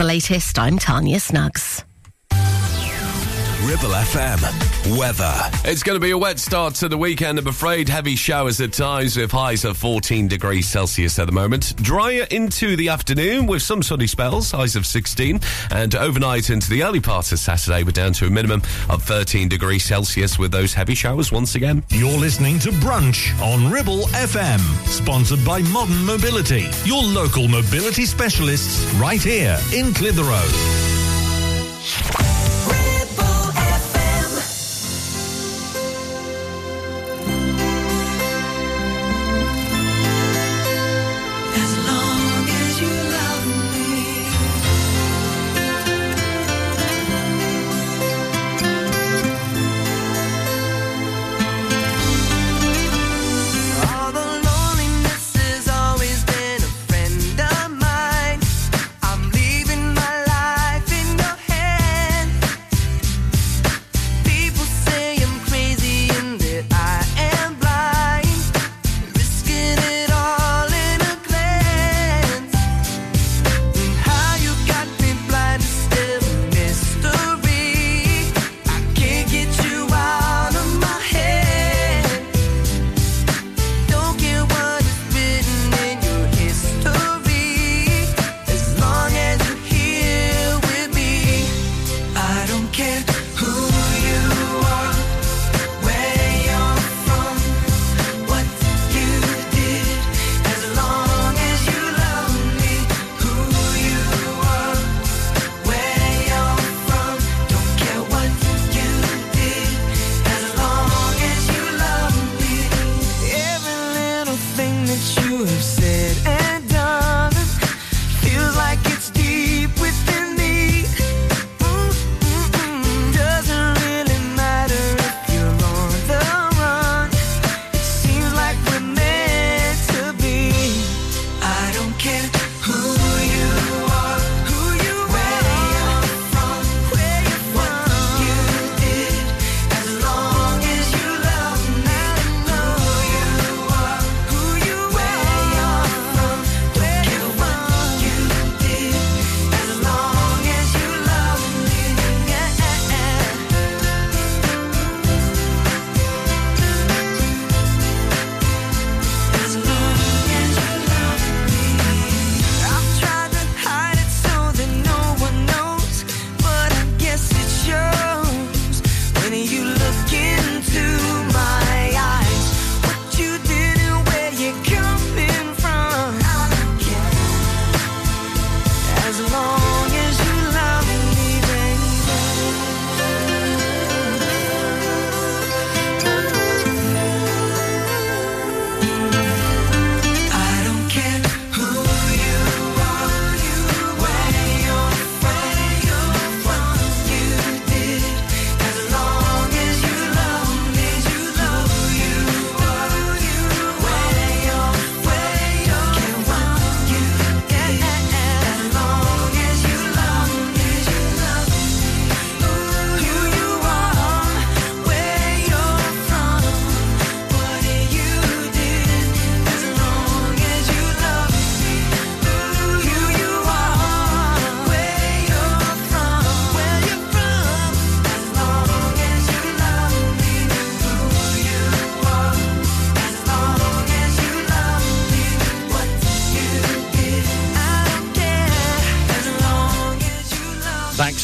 the latest. I'm Tanya Snuggs. Ribble FM. Weather. It's going to be a wet start to the weekend, I'm afraid. Heavy showers at times with highs of 14 degrees Celsius at the moment. Drier into the afternoon with some sunny spells, highs of 16. And overnight into the early part of Saturday, we're down to a minimum of 13 degrees Celsius with those heavy showers once again. You're listening to Brunch on Ribble FM. Sponsored by Modern Mobility, your local mobility specialists right here in Clitheroe.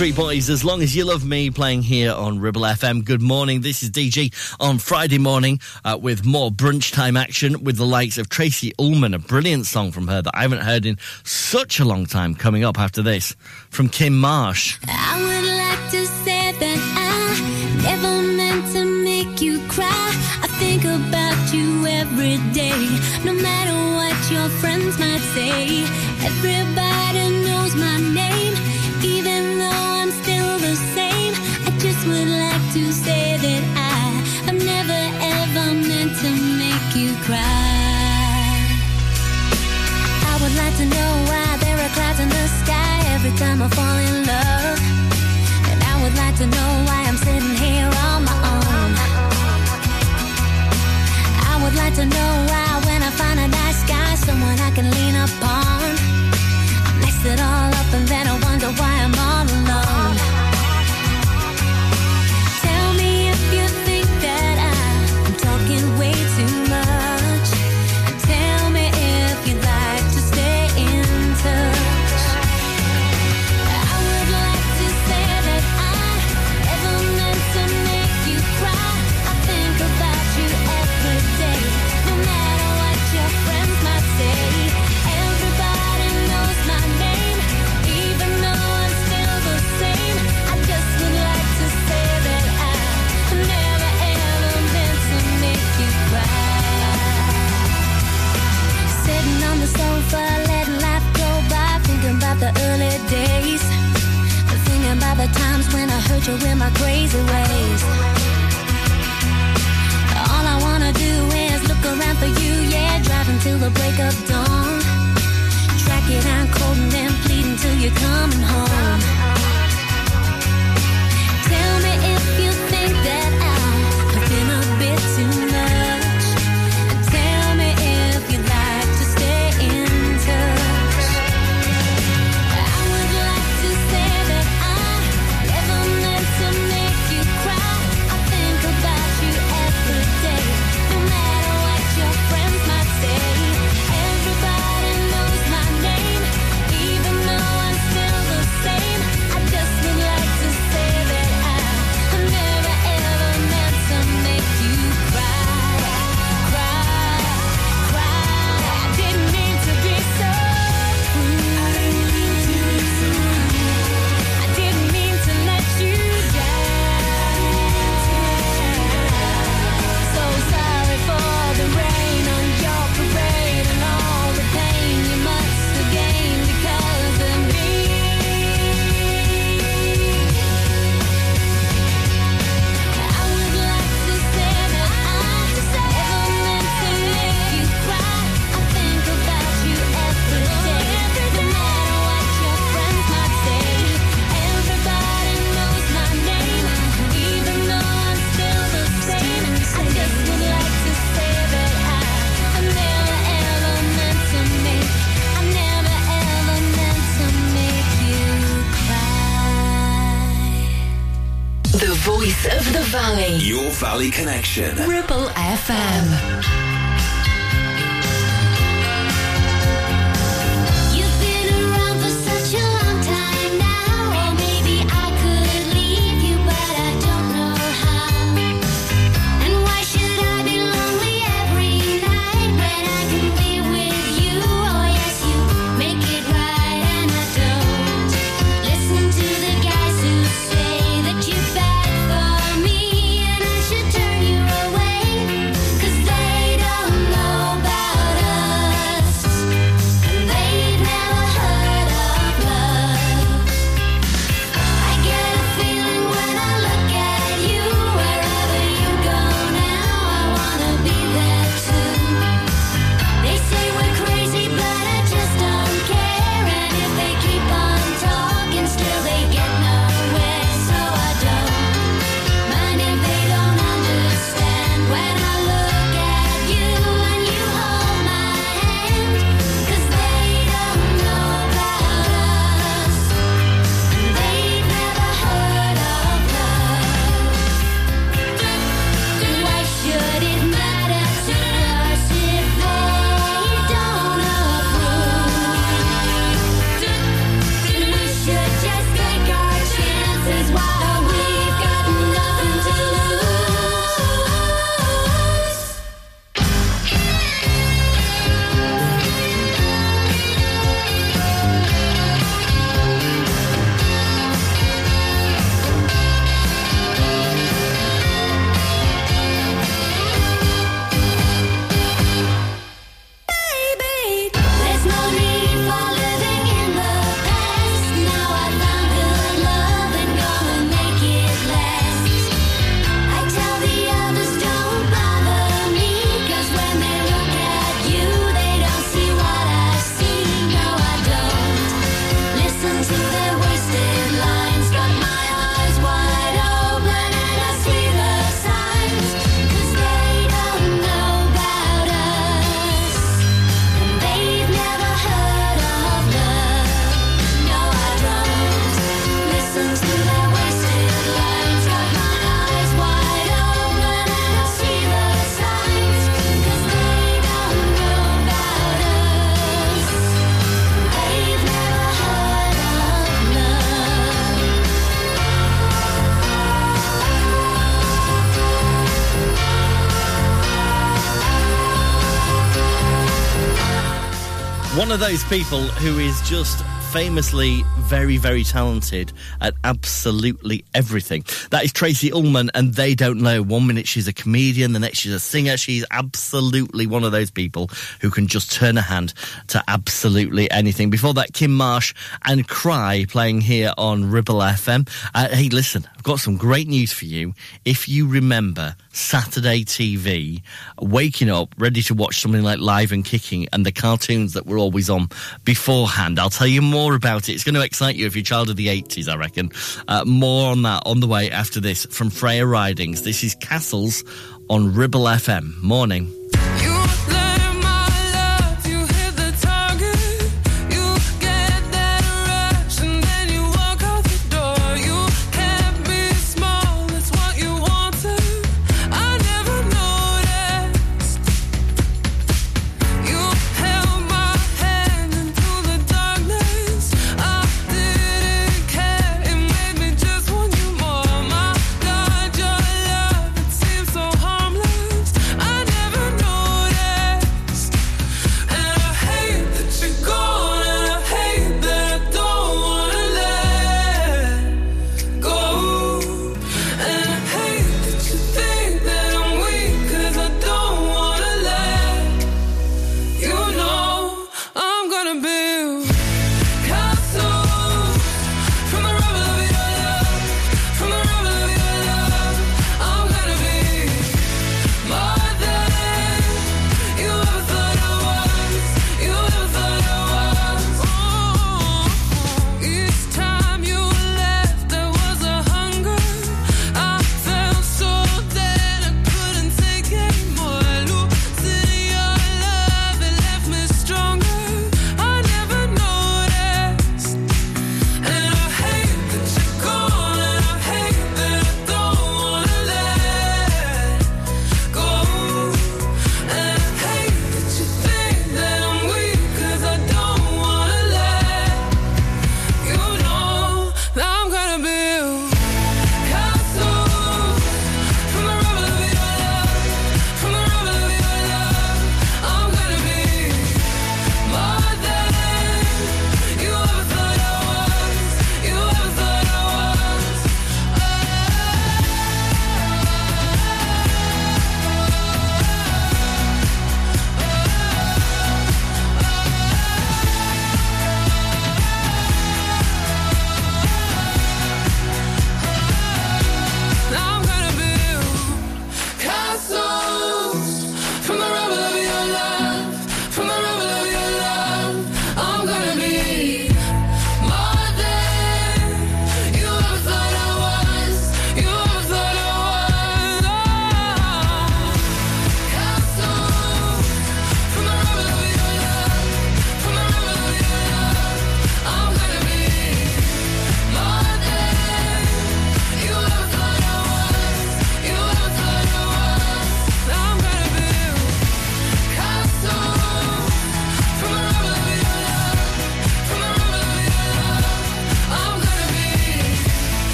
Street Boys, As Long As You Love Me, playing here on Ribble FM. Good morning. This is DG on Friday morning uh, with more brunch time action with the likes of Tracey Ullman, a brilliant song from her that I haven't heard in such a long time coming up after this from Kim Marsh. I would like to say that I never meant to make you cry. I think about you every day, no matter what your friends might say. Time I fall in love. And I would like to know why I'm sitting here on my own. I would like to know why when I find a nice guy, someone I can lean upon. I mess it all put you in my crazy ways. All I wanna do is look around for you, yeah. Driving till the break of dawn. Track it out cold and then pleading till you're coming home. Valley. Your Valley Connection. Ribble FM. one of those people who is just famously very, very talented at absolutely everything. That is Tracey Ullman, and they don't know. One minute she's a comedian, the next she's a singer. She's absolutely one of those people who can just turn a hand to absolutely anything. Before that, Kim Marsh and Cry playing here on Ribble FM. Uh, hey, listen, I've got some great news for you. If you remember Saturday TV, waking up ready to watch something like Live and Kicking and the cartoons that were always on beforehand, I'll tell you more about it. It's going to excite you if you're a child of the 80s, I reckon. Uh, more on that on the way after this from Freya Ridings. This is Castles on Ribble FM. Morning.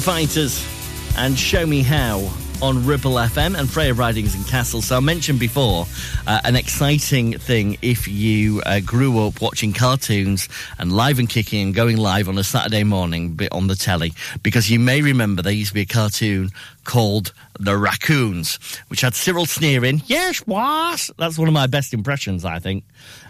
Fighters and Show Me How on Ribble FM and Freya Ridings and Castle. So I mentioned before uh, an exciting thing if you uh, grew up watching cartoons and live and kicking and going live on a Saturday morning bit on the telly, because you may remember there used to be a cartoon called The Raccoons, which had Cyril sneering, yes, boss. That's one of my best impressions, I think.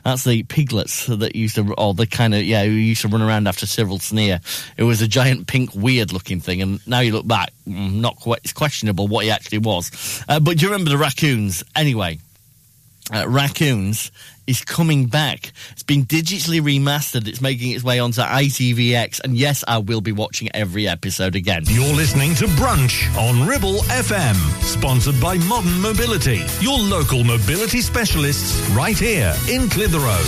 That's the piglets that used to, or the kind of, yeah, who used to run around after Cyril sneer. It was a giant pink, weird looking thing, and now you look back, mm, not quite, it's questionable what he actually was. Uh, but do you remember the raccoons? Anyway, uh, raccoons is coming back. It's been digitally remastered. It's making its way onto ITVX. And yes, I will be watching every episode again. You're listening to Brunch on Ribble FM, sponsored by Modern Mobility, your local mobility specialists right here in Clitheroe.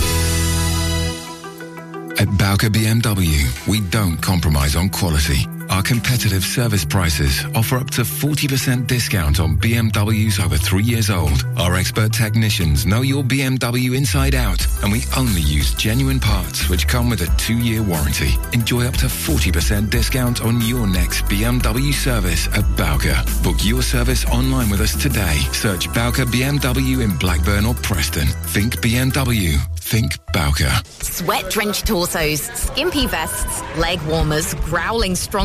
At Bowker BMW, we don't compromise on quality. Our competitive service prices offer up to 40% discount on BMWs over three years old. Our expert technicians know your BMW inside out, and we only use genuine parts which come with a two-year warranty. Enjoy up to 40% discount on your next BMW service at Bowker. Book your service online with us today. Search Bowker BMW in Blackburn or Preston. Think BMW. Think Bowker. Sweat drenched torsos, skimpy vests, leg warmers, growling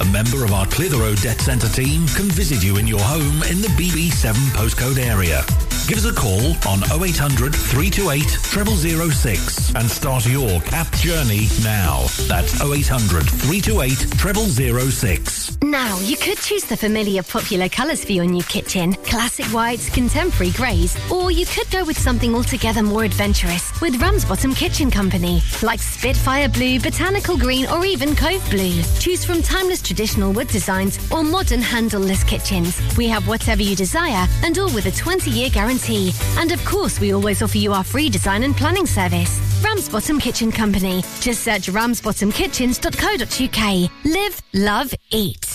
A member of our Clitheroe Debt Centre team can visit you in your home in the BB7 postcode area. Give us a call on 0800 328 0006 and start your CAP journey now. That's 0800 328 0006. Now, you could choose the familiar popular colours for your new kitchen classic whites, contemporary greys, or you could go with something altogether more adventurous with Ramsbottom Kitchen Company, like Spitfire Blue, Botanical Green, or even Cove Blue. Choose from timeless traditional wood designs or modern handleless kitchens. We have whatever you desire and all with a 20 year guarantee. And of course, we always offer you our free design and planning service. Ramsbottom Kitchen Company. Just search ramsbottomkitchens.co.uk. Live, love, eat.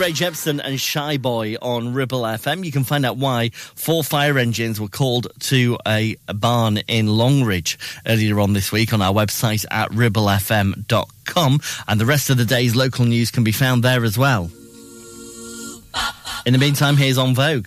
Rae Jepsen and Shy Boy on Ribble FM. You can find out why four fire engines were called to a barn in Longridge earlier on this week on our website at ribblefm.com. And the rest of the day's local news can be found there as well. In the meantime, here's En Vogue.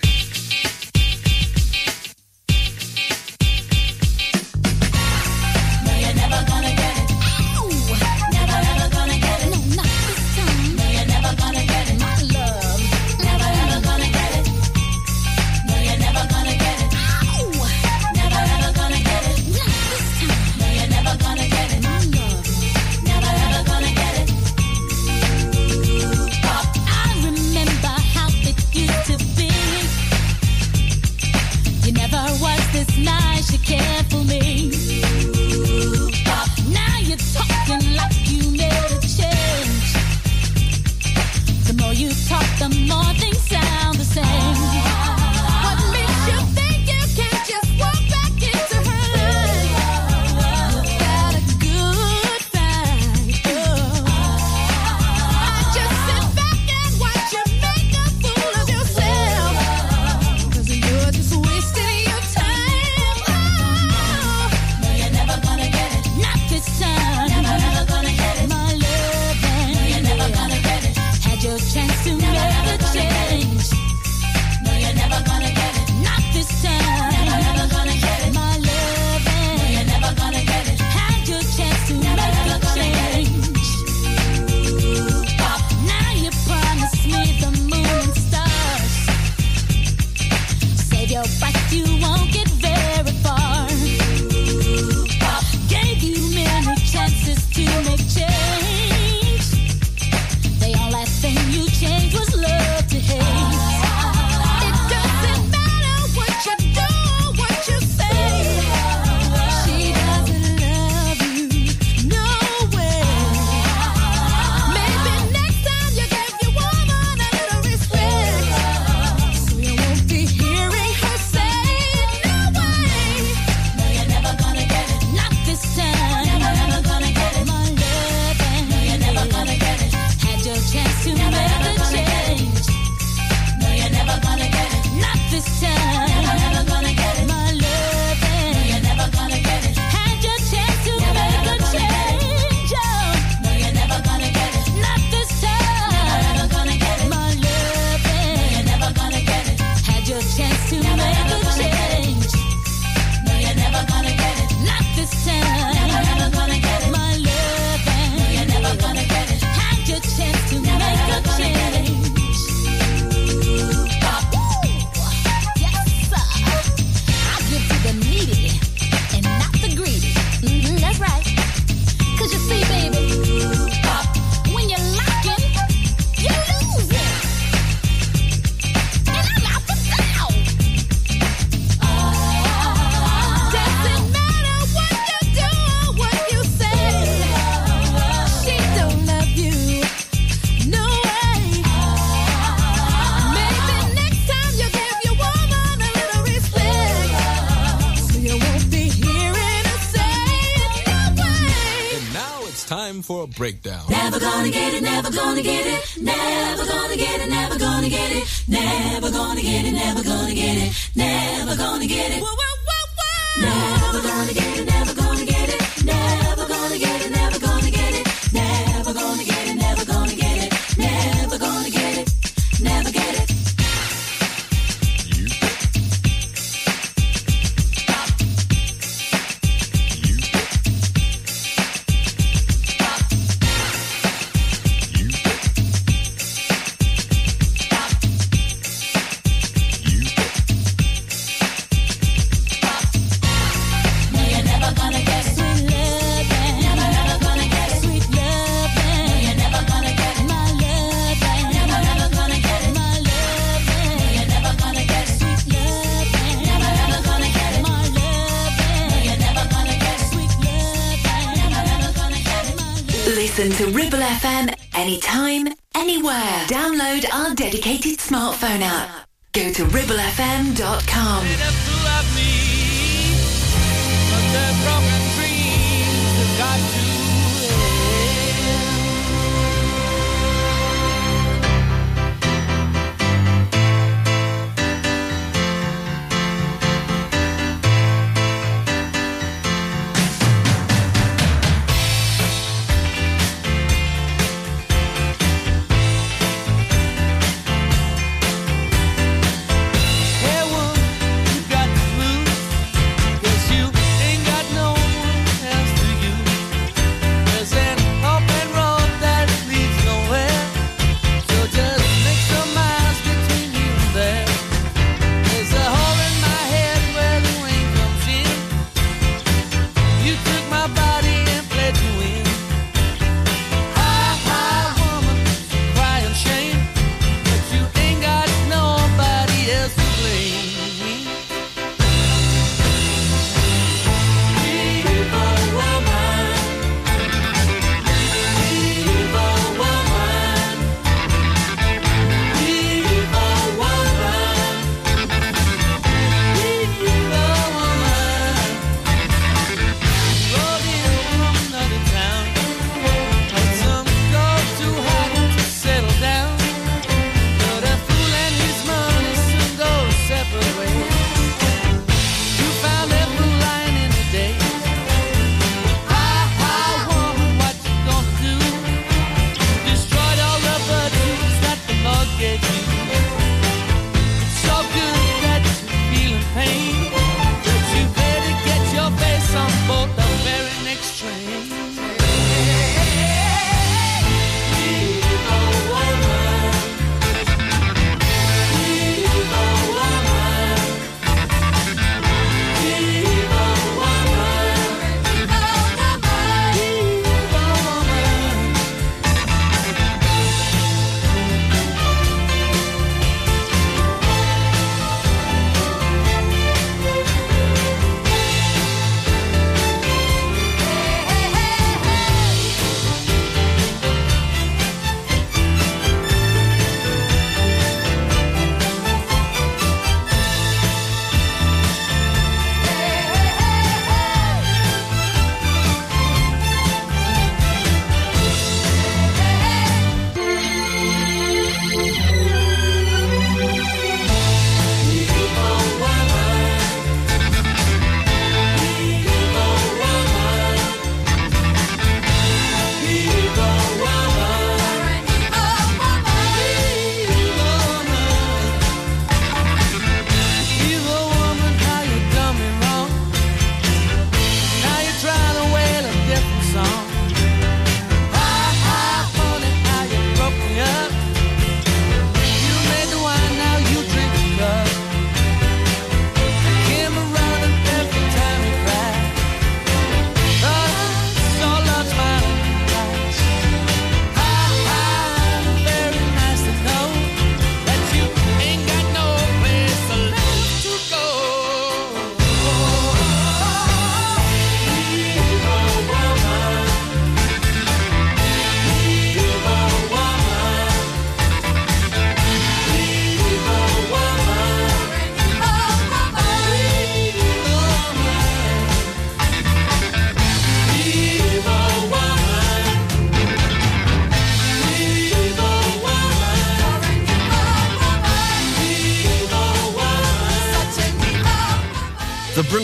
breakdown. Never gonna get it, never gonna get it, never gonna get it, never gonna get it, never gonna get it, never gonna get it, never gonna get it. Never gonna get it.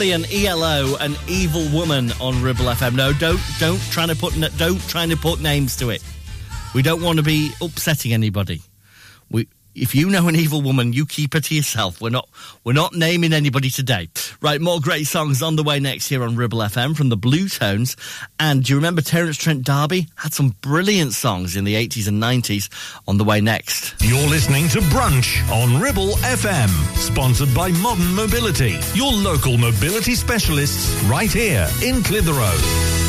Brilliant ELO, an evil woman on Ribble FM. No, don't don't try to put don't try to put names to it. We don't want to be upsetting anybody. If you know an evil woman, you keep her to yourself. We're not we're not naming anybody today. Right, more great songs on the way next here on Ribble FM from the Bluetones. And do you remember Terence Trent D'Arby had some brilliant songs in the 80s and 90s on the way next. You're listening to Brunch on Ribble FM, sponsored by Modern Mobility, your local mobility specialists right here in Clitheroe.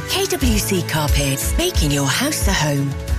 KWC Carpets, making your house a home.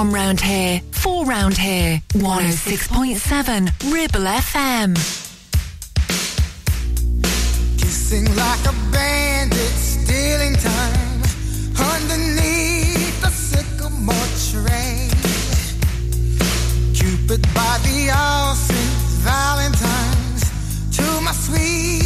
From round here, for round here. 106.7 Ribble FM. Kissing like a bandit, stealing time underneath the sycamore tree. Cupid by the all Valentine's to my sweet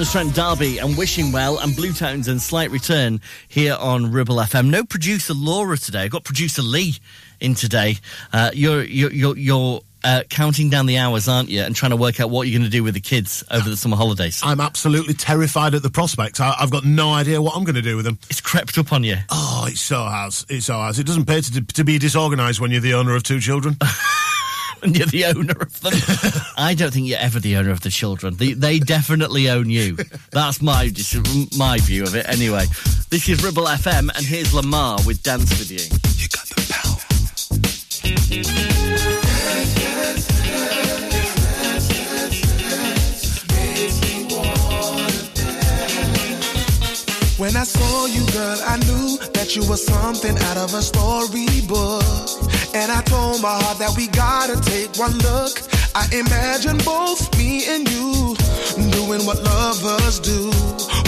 care. Terence Trent D'Arby and Wishing Well and Bluetones and Slight Return here on Ribble FM. No producer Laura today. I've got producer Lee in today. Uh, you're you're you're, you're uh, counting down the hours, aren't you? And trying to work out what you're going to do with the kids over the summer holidays. I'm absolutely terrified at the prospect. I, I've got no idea what I'm going to do with them. It's crept up on you. Oh, it so has. It so has. It doesn't pay to, to be disorganised when you're the owner of two children. and you're the owner of them. I don't think you're ever the owner of the children. They, they definitely own you. That's my my view of it. Anyway, this is Ribble FM, and here's Lemar with Dance with You. You got the power. When I saw you, girl, I knew that you were something out of a storybook. And I told my heart that we gotta take one look. I imagine both me and you doing what lovers do.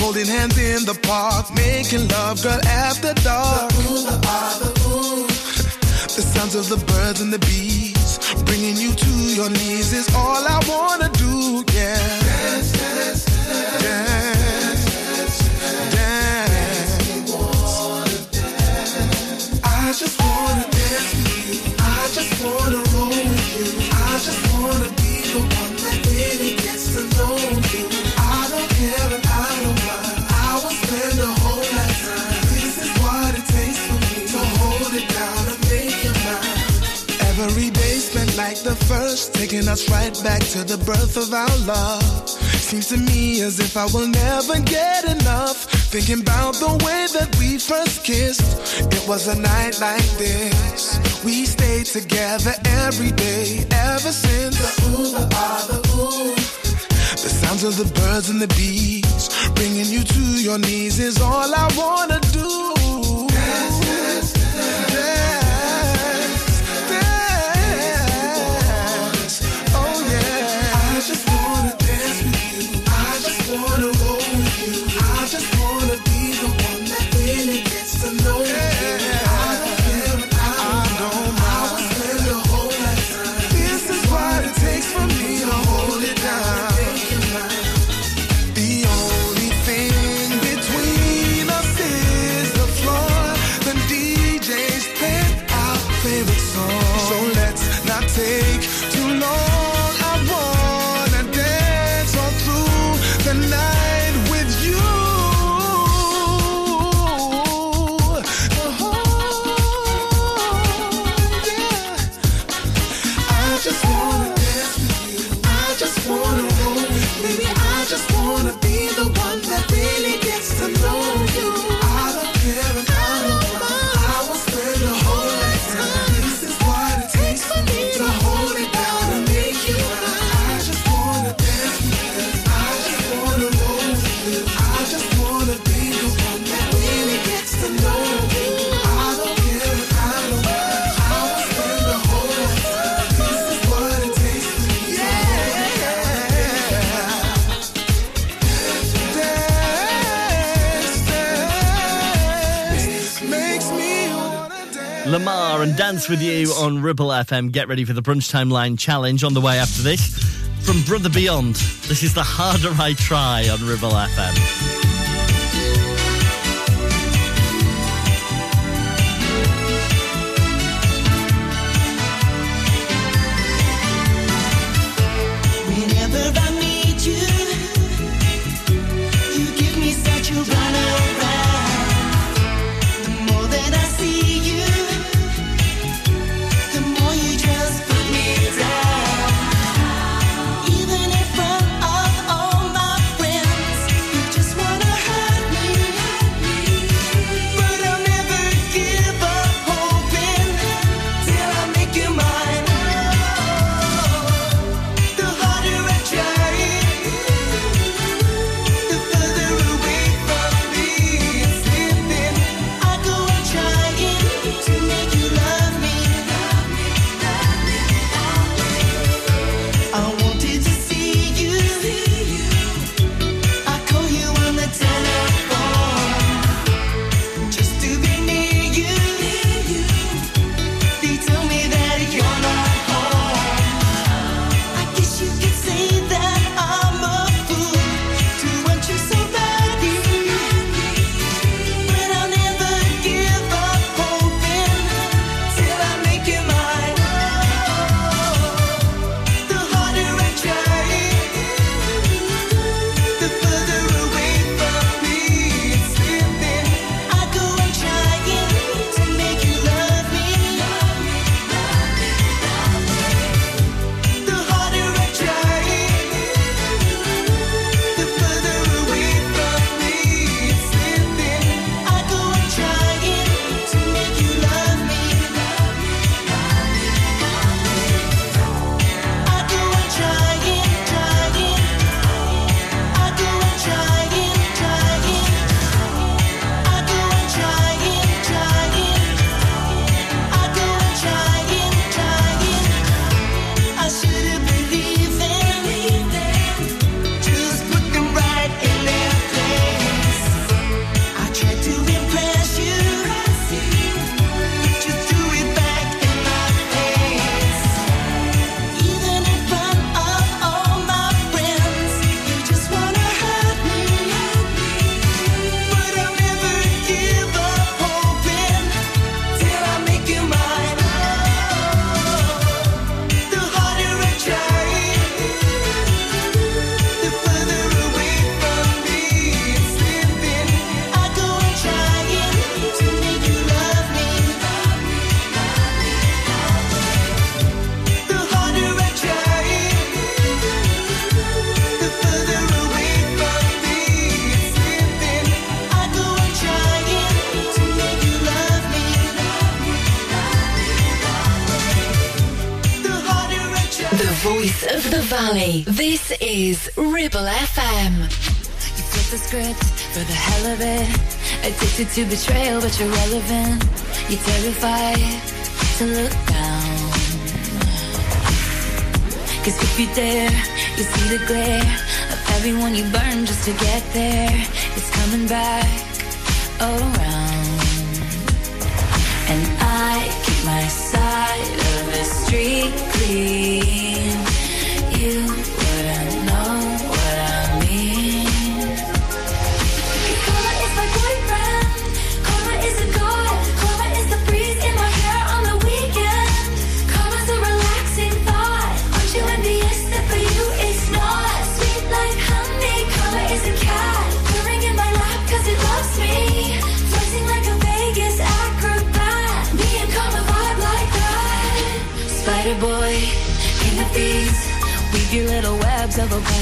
Holding hands in the park, making love, girl, after dark. Ah, the sounds of the birds and the bees, bringing you to your knees is all I wanna do, yeah. Dance, dance, dance. Dance, dance. I just wanna wanna the first, taking us right back to the birth of our love. Seems to me as if I will never get enough. Thinking about the way that we first kissed. It was a night like this. We stayed together every day, ever since. The ooh, the ah, the ooh. The sounds of the birds and the bees. Bringing you to your knees is all I wanna do. Lemar and Dance With You on Ribble FM. Get ready for the Brunch Time Line Challenge on the way after this. From Brother Beyond, this is the harder I try on Ribble FM. Valley. This is Ribble FM. You flip the script for the hell of it. Addicted to betrayal, but you're relevant. You're terrified to look down. Cause if you dare, you see the glare of everyone you burn just to get there. It's coming back around. And I keep my side of the street clean.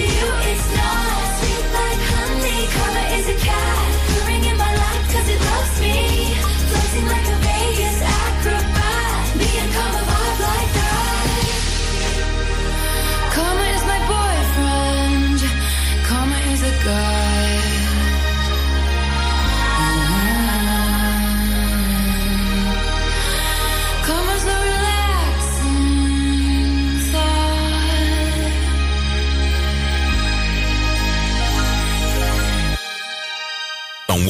You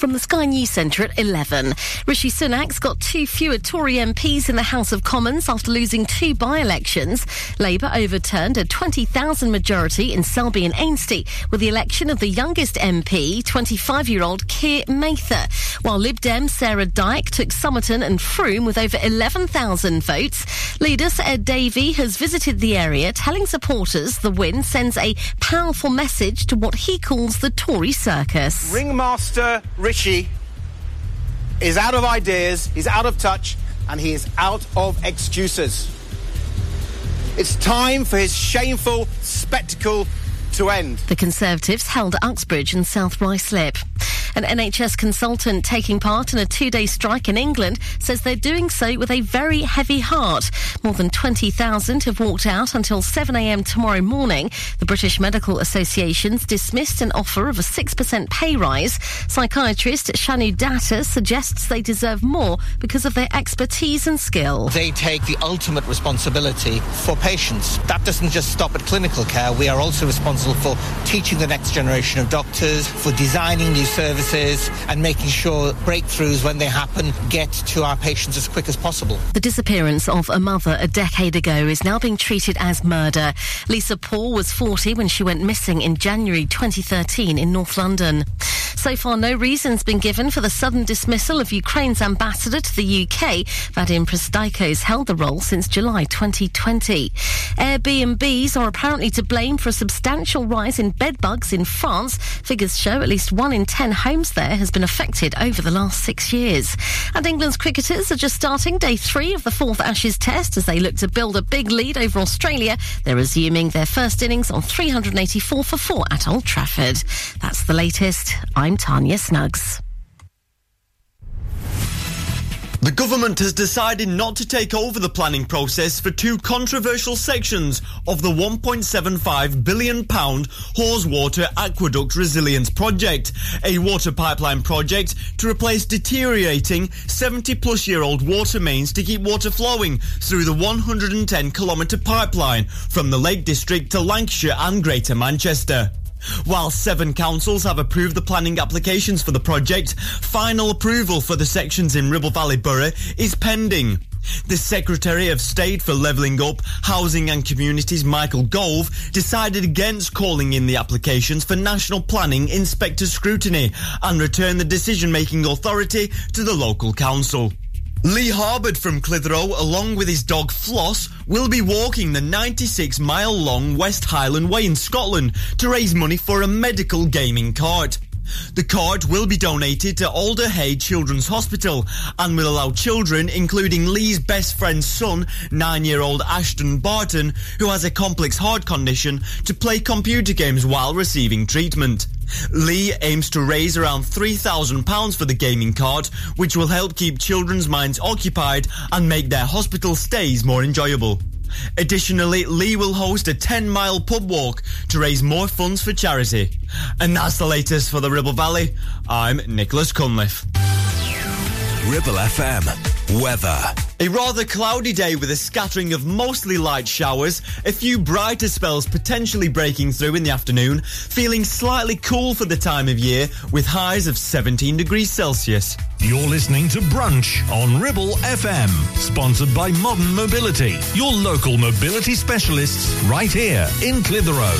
From the Sky News Centre at 11. Rishi Sunak's got two fewer Tory MPs in the House of Commons after losing two by-elections. Labour overturned a 20,000 majority in Selby and Ainsty with the election of the youngest MP, 25-year-old Keir Mather, while Lib Dem Sarah Dyke took Somerton and Frome with over 11,000 votes. Leader Sir Ed Davey has visited the area, telling supporters the win sends a powerful message to what he calls the Tory circus. Ringmaster Rishi is out of ideas, he's out of touch, and he is out of excuses. It's time for his shameful spectacle to end. The Conservatives held Uxbridge and South Ruislip. An NHS consultant taking part in a two day strike in England says they're doing so with a very heavy heart. More than 20,000 have walked out until 7am tomorrow morning. The British Medical Association's dismissed an offer of a 6% pay rise. Psychiatrist Shanu Datta suggests they deserve more because of their expertise and skill. They take the ultimate responsibility for patients. That doesn't just stop at clinical care. We are also responsible for teaching the next generation of doctors, for designing new services, and making sure breakthroughs, when they happen, get to our patients as quick as possible. The disappearance of a mother a decade ago is now being treated as murder. Lisa Paul was 40 when she went missing in January 2013 in North London. So far, no reason's been given for the sudden dismissal of Ukraine's ambassador to the UK. Vadim Prystaiko's held the role since July 2020. Airbnbs are apparently to blame for a substantial rise in bedbugs in France. Figures show at least one in ten homes there has been affected over the last six years. And England's cricketers are just starting day three of the fourth Ashes test as they look to build a big lead over Australia. They're resuming their first innings on 384 for four at Old Trafford. That's the latest. I'm Tanya Snuggs. The government has decided not to take over the planning process for two controversial sections of the £1.75 billion Haweswater Aqueduct Resilience Project, a water pipeline project to replace deteriorating 70 plus year old water mains to keep water flowing through the 110 kilometre pipeline from the Lake District to Lancashire and Greater Manchester. While seven councils have approved the planning applications for the project, final approval for the sections in Ribble Valley Borough is pending. The Secretary of State for Levelling Up, Housing and Communities, Michael Gove, decided against calling in the applications for National Planning Inspector Scrutiny and returned the decision-making authority to the local council. Lee Harbord from Clitheroe, along with his dog Floss, will be walking the 96 mile long West Highland Way in Scotland to raise money for a medical gaming cart. The cart will be donated to Alder Hey Children's Hospital and will allow children, including Lee's best friend's son, nine year old Ashton Barton, who has a complex heart condition, to play computer games while receiving treatment. Lee aims to raise around £3,000 for the gaming cart, which will help keep children's minds occupied and make their hospital stays more enjoyable. Additionally, Lee will host a 10 mile pub walk to raise more funds for charity. And that's the latest for the Ribble Valley. I'm Nicholas Cunliffe. Ribble FM. Weather. A rather cloudy day with a scattering of mostly light showers, a few brighter spells potentially breaking through in the afternoon, feeling slightly cool for the time of year with highs of 17 degrees Celsius. You're listening to Brunch on Ribble FM, sponsored by Modern Mobility, your local mobility specialists right here in Clitheroe.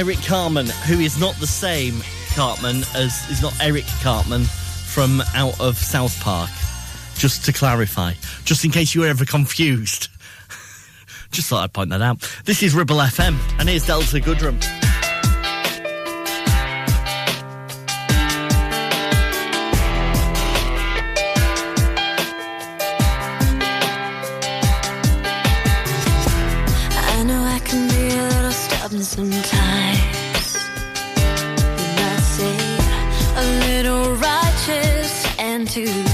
Eric Cartman, who is not the same Cartman as is not Eric Cartman from out of South Park. Just to clarify, just in case you were ever confused. just thought I'd point that out. This is Ribble FM, and here's Delta Goodrem. to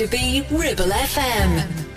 to be Ribble FM.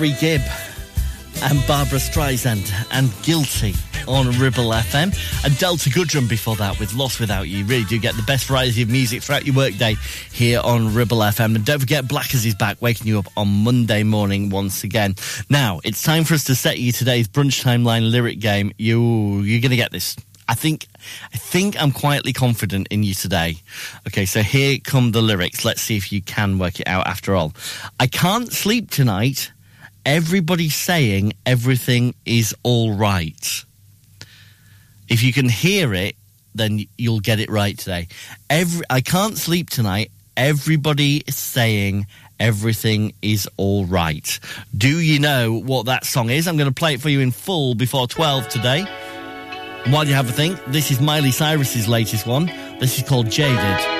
Barry Gibb and Barbra Streisand and Guilty on Ribble FM and Delta Goodrem before that with Lost Without You. You really do get the best variety of music throughout your workday here on Ribble FM. And don't forget Blackers is back waking you up on Monday morning once again. Now, it's time for us to set you today's brunch timeline lyric game. You you're gonna get this. I think I think I'm quietly confident in you today. Okay, so here come the lyrics. Let's see if you can work it out after all. I can't sleep tonight. Everybody's saying everything is all right. If you can hear it, then you'll get it right today. Every I can't sleep tonight. Everybody saying everything is all right. Do you know what that song is? I'm going to play it for you in full before 12 today. While you have a think, this is Miley Cyrus's latest one. This is called Jaded.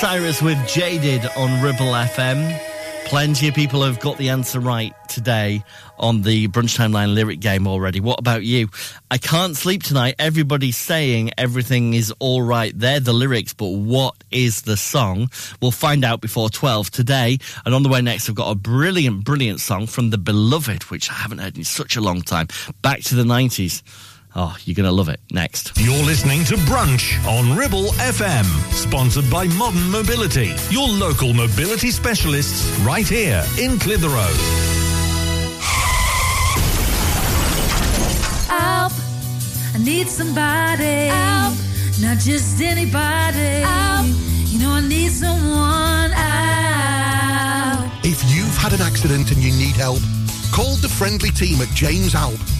Cyrus with Jaded on Ribble FM. Plenty of people have got the answer right today on the Brunch Timeline lyric game already. What about you? I can't sleep tonight. Everybody's saying everything is all right. They're the lyrics, but what is the song? We'll find out before 12 today. And on the way next, I've got a brilliant, brilliant song from The Beloved, which I haven't heard in such a long time. Back to the 90s. Oh, you're going to love it. Next. You're listening to Brunch on Ribble FM, sponsored by Modern Mobility, your local mobility specialists right here in Clitheroe. Help! I need somebody. Help! Not just anybody. Help! You know I need someone. Help! If you've had an accident and you need help, call the friendly team at James Alpe.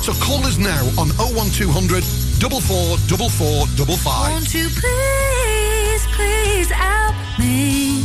So call us now on 01200 444455. Won't you please, please help me?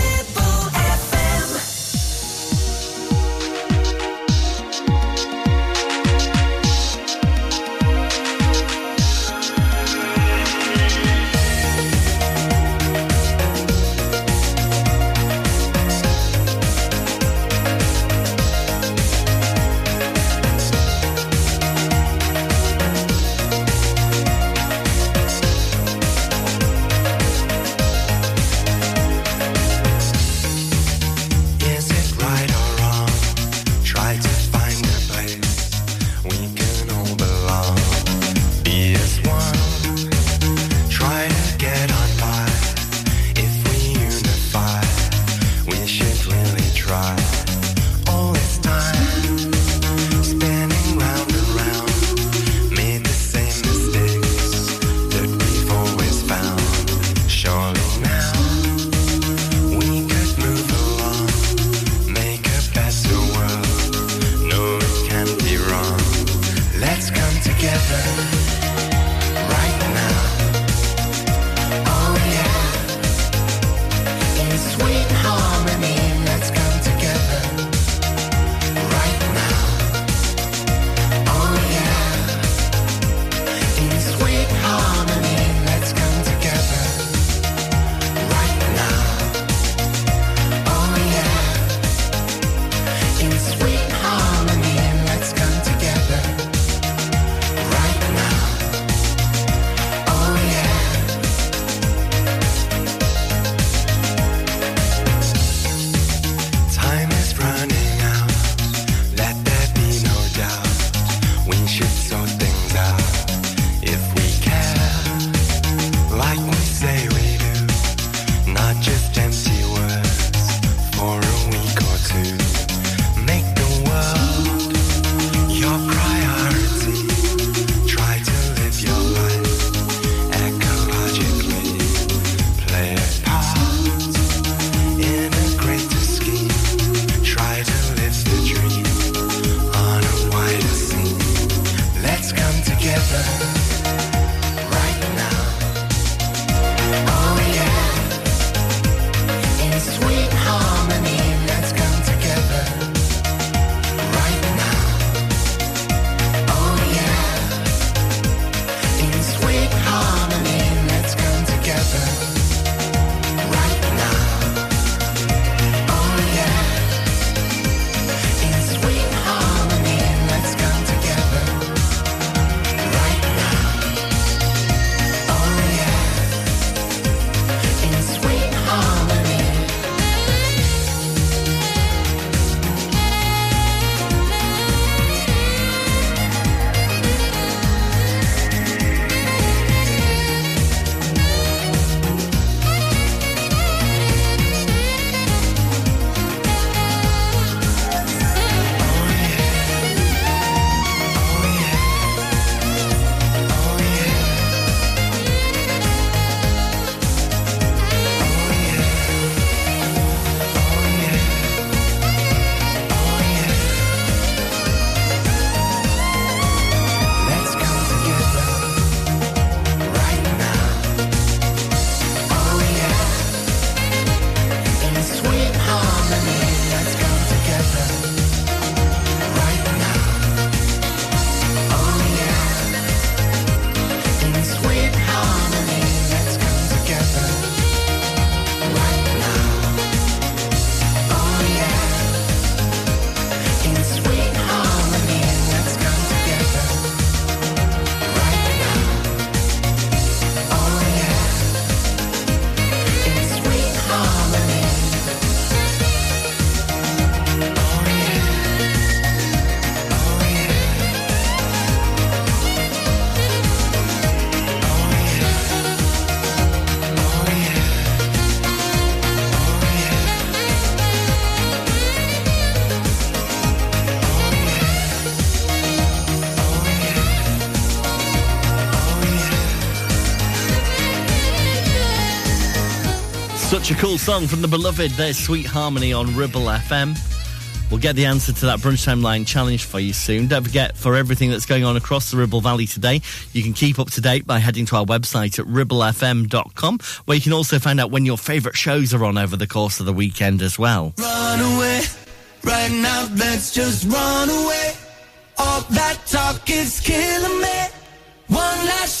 song from the beloved, there's Sweet Harmony on Ribble FM. We'll get the answer to that brunch time Line challenge for you soon. Don't forget, for everything that's going on across the Ribble Valley today, you can keep up to date by heading to our website at ribblefm.com, where you can also find out when your favourite shows are on over the course of the weekend as well. Run away, right now, let's just run away. All that talk is killing me. One last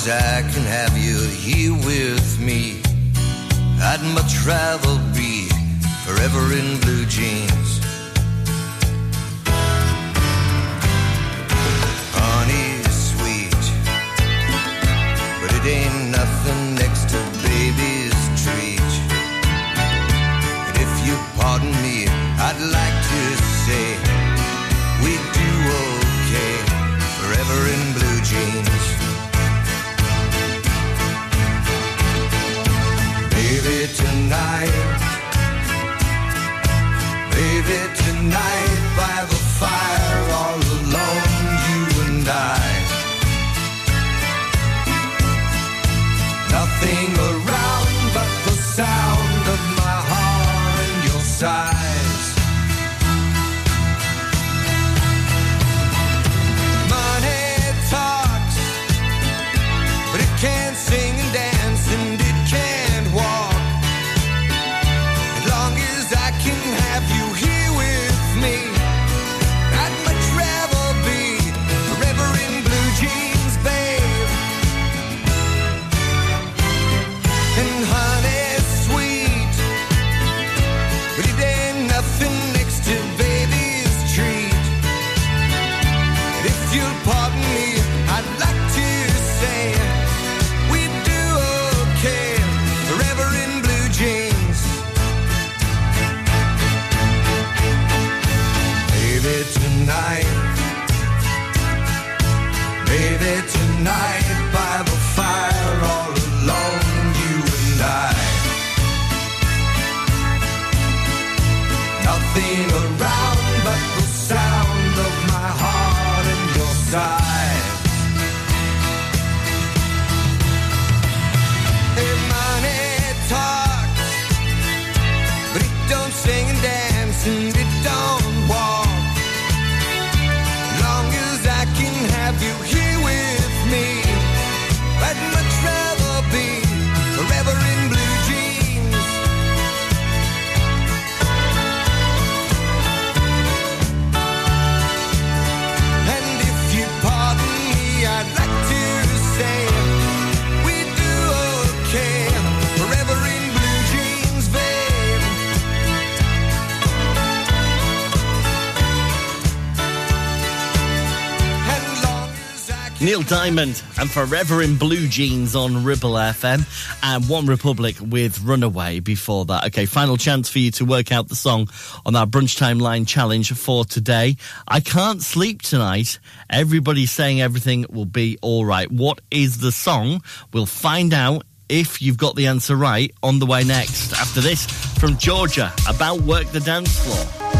as I can have you here with me. I'd much rather be forever in blue jeans. Honey, sweet, but it ain't nothing tonight. Baby, tonight. Diamond and Forever in Blue Jeans on Ribble FM and One Republic with Runaway before that. Okay, final chance for you to work out the song on our brunch Time Line challenge for today. I can't sleep tonight. Everybody's saying everything will be all right. What is the song? We'll find out if you've got the answer right on the way next. After this, from Georgia about Work the Dance Floor.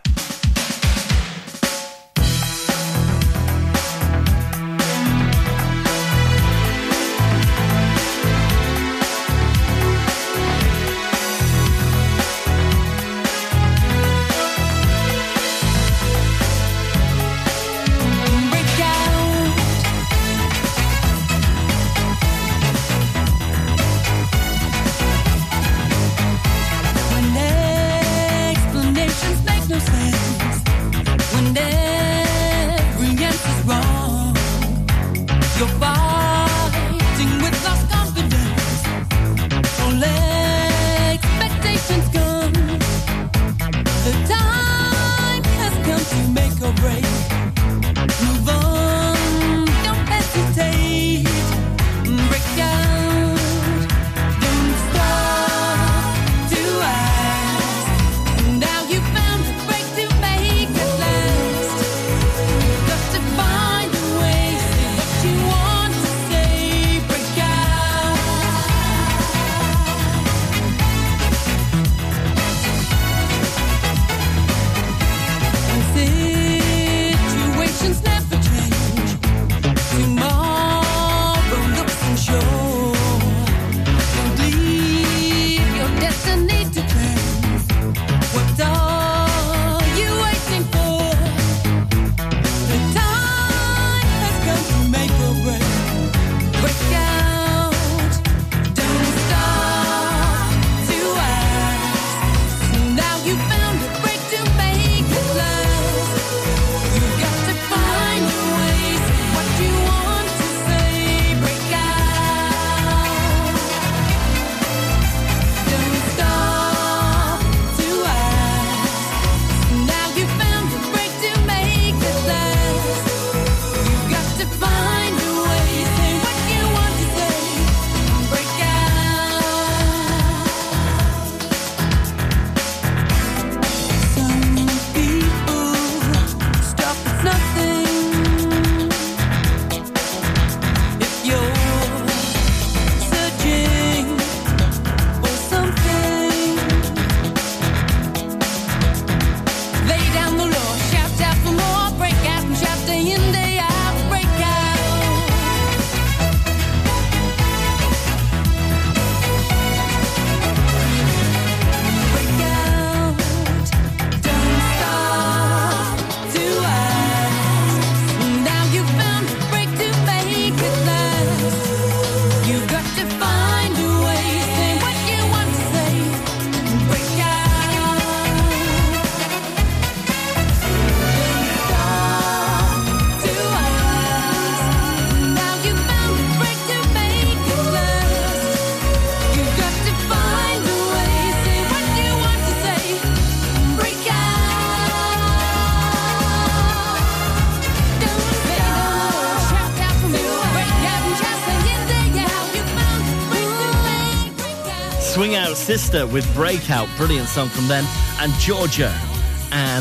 Sister with Breakout. Brilliant song from them. And Georgia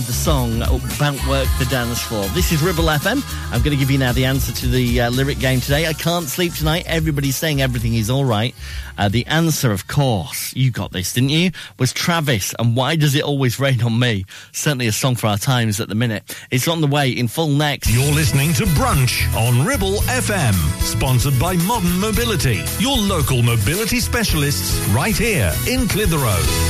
and the song About Work the Dance Floor. This is Ribble FM. I'm going to give you now the answer to the uh, lyric game today. I can't sleep tonight. Everybody's saying everything is all right. Uh, the answer, of course, you got this, didn't you? Was Travis. And why does it always rain on me? Certainly a song for our times at the minute. It's on the way in full next. You're listening to Brunch on Ribble FM, sponsored by Modern Mobility, your local mobility specialists right here in Clitheroe.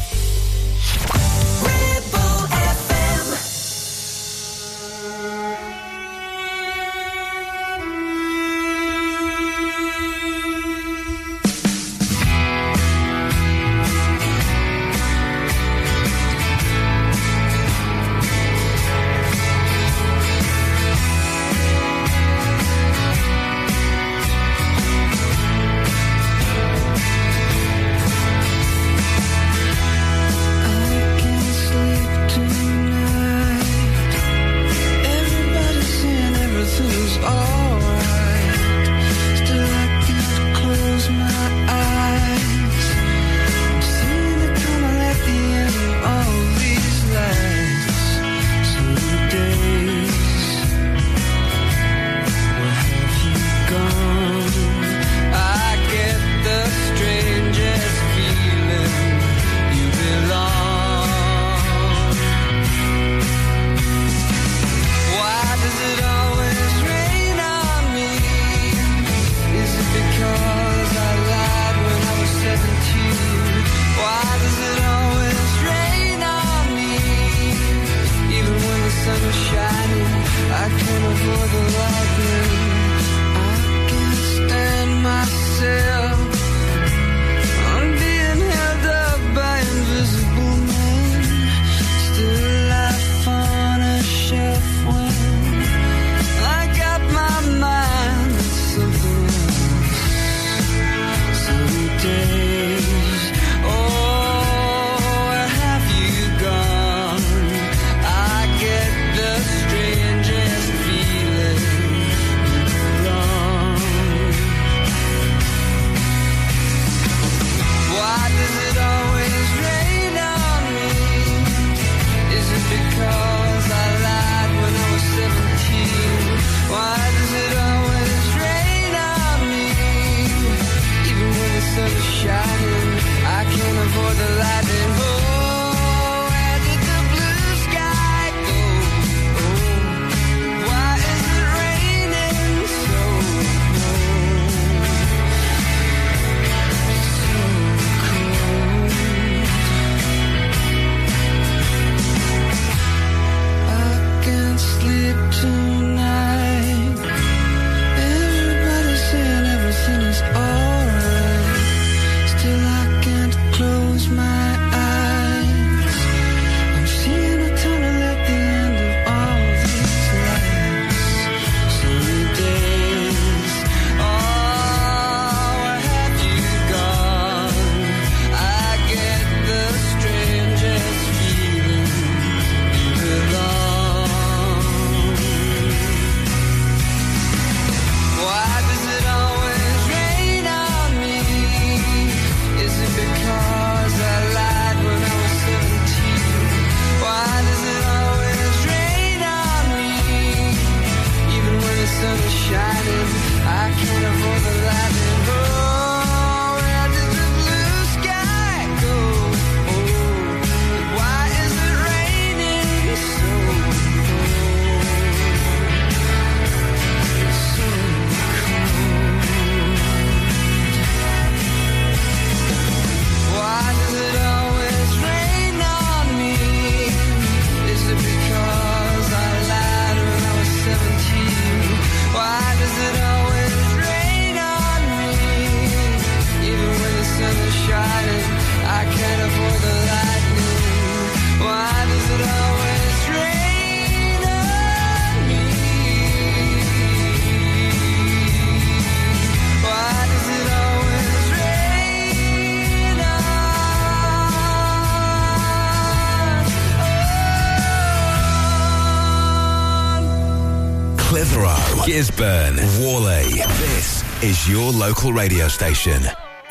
local radio station.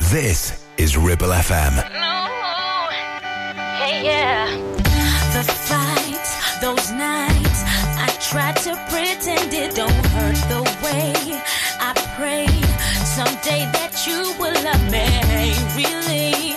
This is Ribble FM. No. Hey, yeah. The fights, those nights, I tried to pretend it don't hurt the way I pray someday that you will love me. Really.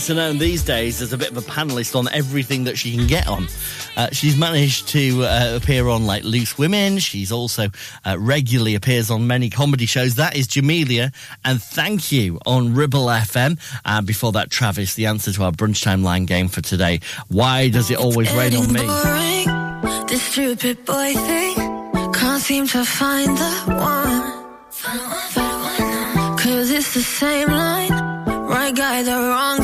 better known these days as a bit of a panelist on everything that she can get on. Uh, she's managed to uh, appear on like Loose Women. She's also uh, regularly appears on many comedy shows. That is Jamelia, and thank you on Ribble FM. And uh, before that, Travis, the answer to our brunch time line game for today: Why does it always rain on me? Boring, this stupid boy thing can't seem to find the one. Cause it's the same line, right guy, the wrong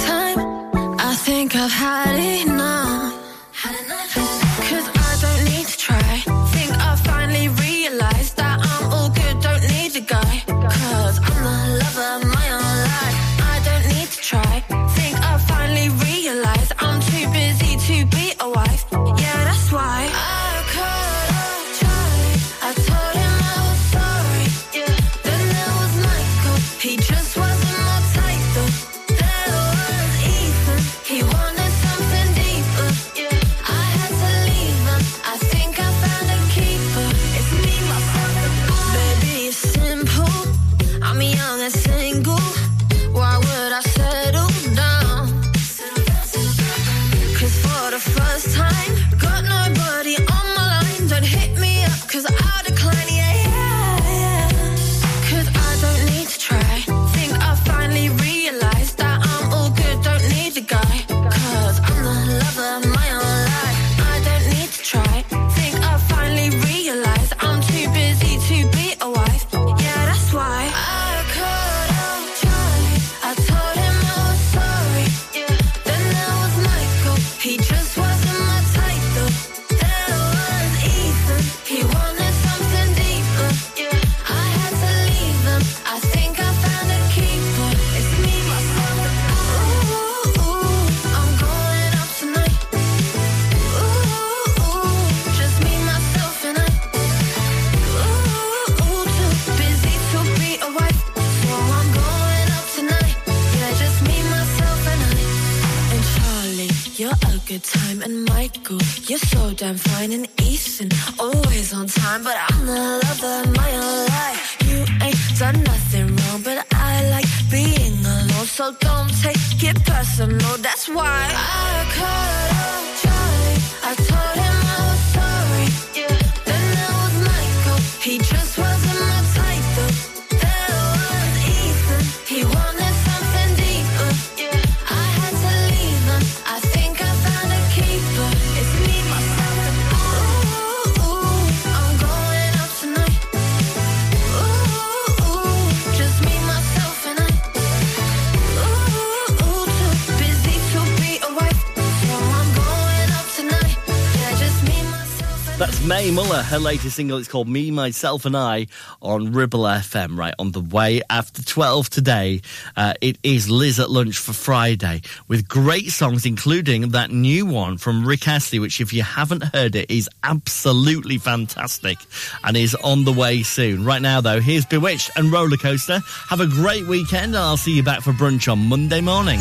I'm fine and Ethan. Always on time, but I'm the lover of my life. You ain't done nothing wrong, but I like being alone. So don't take it personal, that's why I Kay Muller, her latest single, it's called Me, Myself and I on Ribble FM, right on the way after 12 today. Uh, it is Liz at Lunch for Friday with great songs, including that new one from Rick Astley, which if you haven't heard it is absolutely fantastic and is on the way soon. Right now though, here's B*Witched and Roller Coaster. Have a great weekend and I'll see you back for brunch on Monday morning.